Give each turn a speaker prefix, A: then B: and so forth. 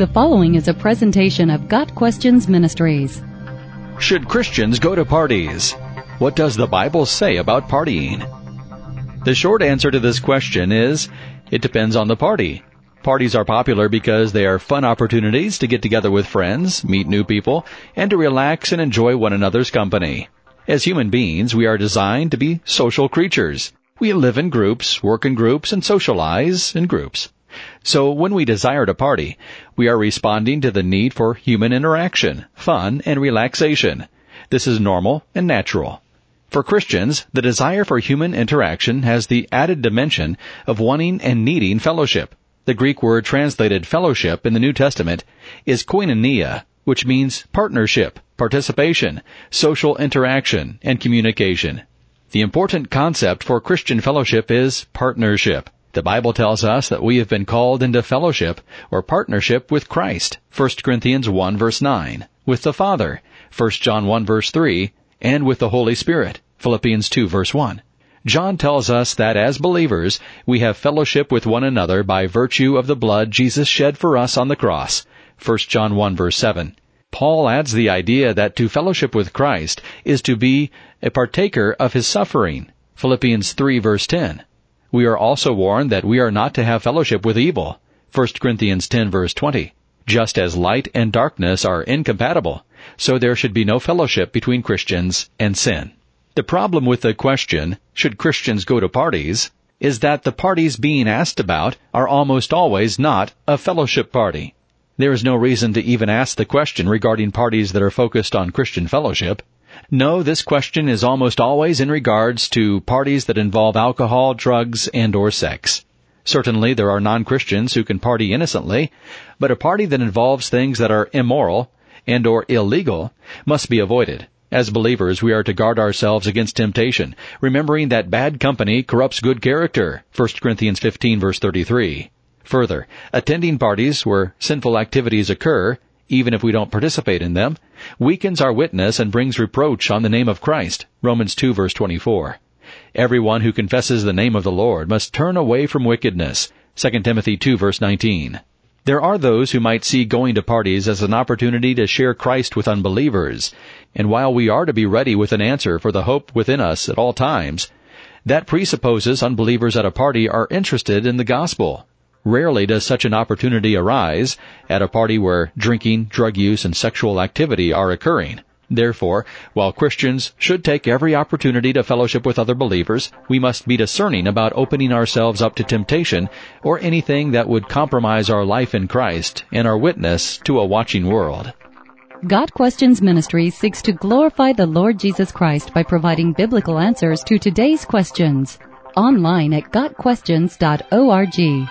A: The following is a presentation of Got Questions Ministries.
B: Should Christians go to parties? What does the Bible say about partying? The short answer to this question is it depends on the party. Parties are popular because they are fun opportunities to get together with friends, meet new people, and to relax and enjoy one another's company. As human beings, we are designed to be social creatures. We live in groups, work in groups, and socialize in groups. So when we desire to party, we are responding to the need for human interaction, fun, and relaxation. This is normal and natural. For Christians, the desire for human interaction has the added dimension of wanting and needing fellowship. The Greek word translated fellowship in the New Testament is koinonia, which means partnership, participation, social interaction, and communication. The important concept for Christian fellowship is partnership. The Bible tells us that we have been called into fellowship or partnership with Christ, 1 Corinthians 1 verse 9, with the Father, 1 John 1 verse 3, and with the Holy Spirit, Philippians 2 verse 1. John tells us that as believers, we have fellowship with one another by virtue of the blood Jesus shed for us on the cross, 1 John 1 verse 7. Paul adds the idea that to fellowship with Christ is to be a partaker of his suffering, Philippians 3 verse 10. We are also warned that we are not to have fellowship with evil. 1 Corinthians 10 verse 20. Just as light and darkness are incompatible, so there should be no fellowship between Christians and sin. The problem with the question, should Christians go to parties, is that the parties being asked about are almost always not a fellowship party. There is no reason to even ask the question regarding parties that are focused on Christian fellowship. No, this question is almost always in regards to parties that involve alcohol, drugs, and or sex. Certainly there are non-Christians who can party innocently, but a party that involves things that are immoral and or illegal must be avoided. As believers, we are to guard ourselves against temptation, remembering that bad company corrupts good character. 1 Corinthians 15 verse 33. Further, attending parties where sinful activities occur even if we don't participate in them, weakens our witness and brings reproach on the name of Christ. Romans 2 verse 24. Everyone who confesses the name of the Lord must turn away from wickedness. 2 Timothy 2 verse 19. There are those who might see going to parties as an opportunity to share Christ with unbelievers, and while we are to be ready with an answer for the hope within us at all times, that presupposes unbelievers at a party are interested in the gospel. Rarely does such an opportunity arise at a party where drinking, drug use, and sexual activity are occurring. Therefore, while Christians should take every opportunity to fellowship with other believers, we must be discerning about opening ourselves up to temptation or anything that would compromise our life in Christ and our witness to a watching world.
A: Got Questions Ministry seeks to glorify the Lord Jesus Christ by providing biblical answers to today's questions. Online at GotQuestions.org.